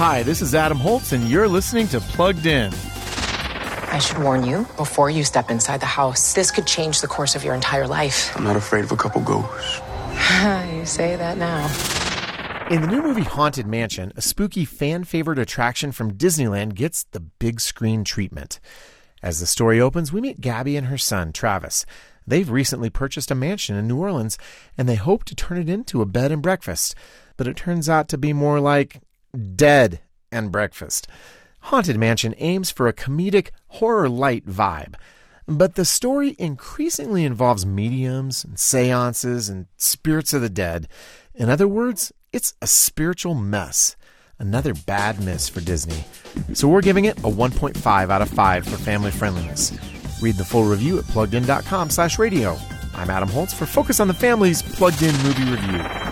Hi, this is Adam Holz, and you're listening to Plugged In. I should warn you before you step inside the house, this could change the course of your entire life. I'm not afraid of a couple ghosts. you say that now. In the new movie Haunted Mansion, a spooky fan favorite attraction from Disneyland gets the big screen treatment. As the story opens, we meet Gabby and her son, Travis. They've recently purchased a mansion in New Orleans and they hope to turn it into a bed and breakfast, but it turns out to be more like dead and breakfast. Haunted Mansion aims for a comedic, horror light vibe, but the story increasingly involves mediums and seances and spirits of the dead. In other words, it's a spiritual mess. Another bad miss for Disney. So we're giving it a 1.5 out of 5 for family friendliness. Read the full review at pluggedin.com slash radio. I'm Adam Holz for Focus on the Family's Plugged In Movie Review.